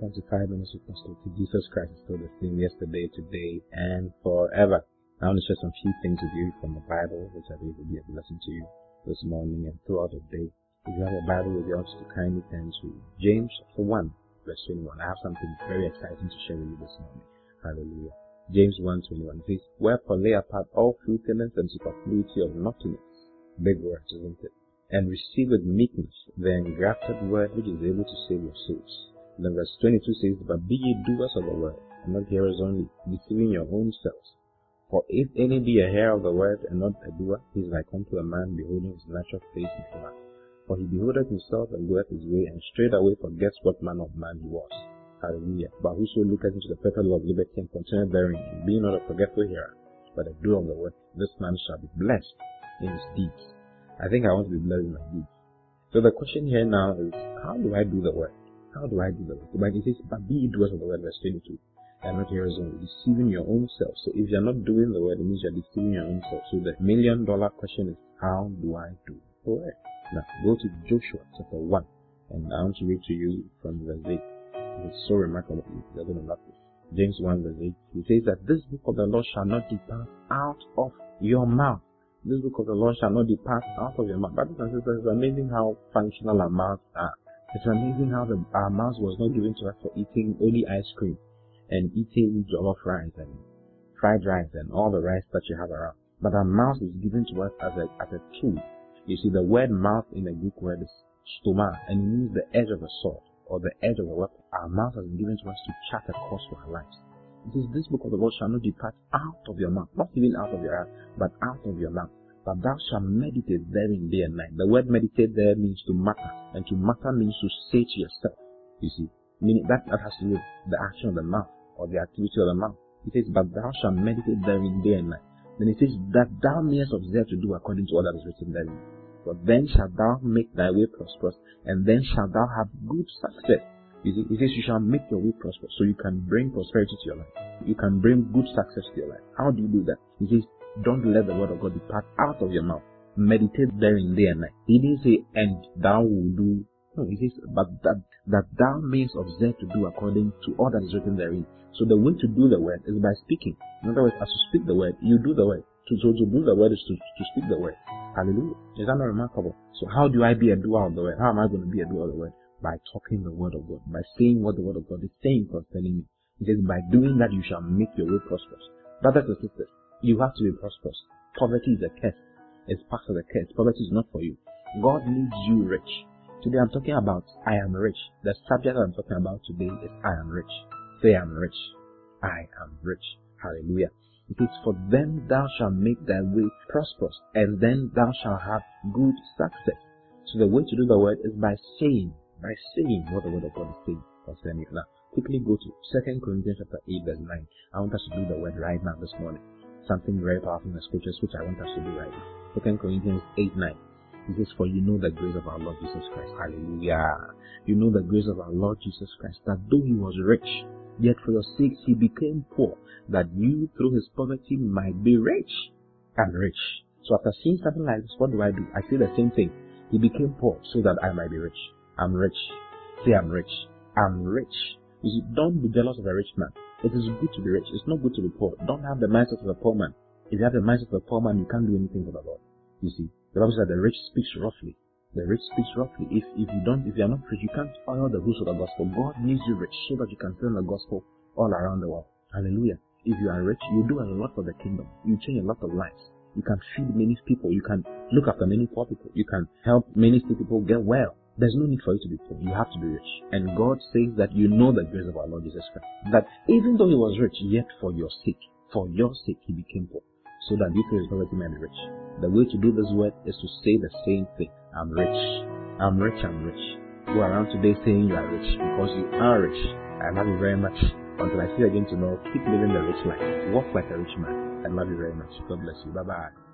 Hello. Welcome to Five Minutes T. Jesus Christ is still the same yesterday, today, and forever. I want to share some few things with you from the Bible, which I believe will be a blessing to you this morning and throughout the day. If you have a Bible with you, I to kindly turn to James chapter 1, verse 21. I have something very exciting to share with you this morning. Hallelujah. James 1 21 says, Wherefore lay apart all filthiness and superfluity of naughtiness. Big words, isn't it? and receive with meekness the engrafted word which is able to save your souls. Then verse 22 says, But be ye doers of the word, and not hearers only, deceiving your own selves. For if any be a hearer of the word and not a doer, he is like unto a man beholding his natural face in glass. For he beholdeth himself and goeth his way, and straightway forgets what manner of man he was. Hallelujah. But whoso looketh into the perfect law of liberty and continueth therein, and being not a forgetful hearer, but a doer of the word, this man shall be blessed in his deeds. I think I want to be blessed in my deeds. So the question here now is, how do I do the work? How do I do work? The Bible says, but be doers of the word, verse 22. And not hearers only, deceiving your own self. So if you're not doing the word, it means you're deceiving your own self. So the million dollar question is, how do I do the work? Now, go to Joshua chapter 1, and I want to read to you from verse 8. It's so remarkable. You're going to love this. James 1 verse 8. He says that this book of the law shall not depart out of your mouth this book of the law shall not depart out of your mouth. Brothers and sisters, it's amazing how functional our mouths are. It's amazing how the, our mouths was not given to us for eating only ice cream and eating jollof rice and fried rice and all the rice that you have around. But our mouth is given to us as a, as a tool. You see, the word mouth in the Greek word is stoma, and it means the edge of a sword or the edge of a weapon. Our mouth has been given to us to chart a course for our lives. It says, This book of the law shall not depart out of your mouth, not even out of your heart, but out of your mouth. But thou shalt meditate therein day and night. The word meditate there means to matter, and to matter means to say to yourself. You see, meaning that, that has to do with the action of the mouth or the activity of the mouth. It says, But thou shalt meditate therein day and night. Then it says, That thou mayest observe to do according to all that is written therein. For then shalt thou make thy way prosperous, and then shalt thou have good success. You see, it says you shall make your way prosperous so you can bring prosperity to your life. You can bring good success to your life. How do you do that? It says, don't let the word of God depart out of your mouth. Meditate therein day and night. He didn't say, and thou will do. No, he says, but that, that thou mayest observe to do according to all that is written therein. So the way to do the word is by speaking. In other words, as you speak the word, you do the word. To, so to do the word is to, to speak the word. Hallelujah. Is that not remarkable? So how do I be a doer of the word? How am I going to be a doer of the word? by talking the word of God, by saying what the word of God is saying concerning me. He says, by doing that you shall make your way prosperous. Brothers and sisters, you have to be prosperous. Poverty is a curse. It's part of the curse. Poverty is not for you. God needs you rich. Today I'm talking about I am rich. The subject I'm talking about today is I am rich. Say I am rich. I am rich. Hallelujah. It is for them thou shalt make thy way prosperous, and then thou shalt have good success. So the way to do the word is by saying by saying what the word of God is saying concerning it. Now, quickly go to 2 Corinthians chapter 8, verse 9. I want us to do the word right now this morning. Something very powerful in the scriptures which I want us to do right now. 2 Corinthians 8, 9. It says, For you know the grace of our Lord Jesus Christ. Hallelujah. You know the grace of our Lord Jesus Christ, that though he was rich, yet for your sakes he became poor, that you through his poverty might be rich. and rich. So after seeing something like this, what do I do? I say the same thing. He became poor so that I might be rich. I'm rich. Say I'm rich. I'm rich. You see, don't be jealous of a rich man. It is good to be rich. It's not good to be poor. Don't have the mindset of a poor man. If you have the mindset of a poor man, you can't do anything for the Lord. You see, the Bible says the rich speaks roughly. The rich speaks roughly. If if you don't, if you are not rich, you can't follow the rules of the gospel. God needs you rich so that you can send the gospel all around the world. Hallelujah. If you are rich, you do a lot for the kingdom. You change a lot of lives. You can feed many people. You can look after many poor people. You can help many sick people get well. There's no need for you to be poor. You have to be rich. And God says that you know the grace of our Lord Jesus Christ. That even though he was rich, yet for your sake, for your sake he became poor. So that you through his poverty may be rich. The way to do this word is to say the same thing. I'm rich. I'm rich, I'm rich. Go around today saying you are rich because you are rich. I love you very much. Until I see you again tomorrow, keep living the rich life. Walk like a rich man. I love you very much. God bless you. Bye bye.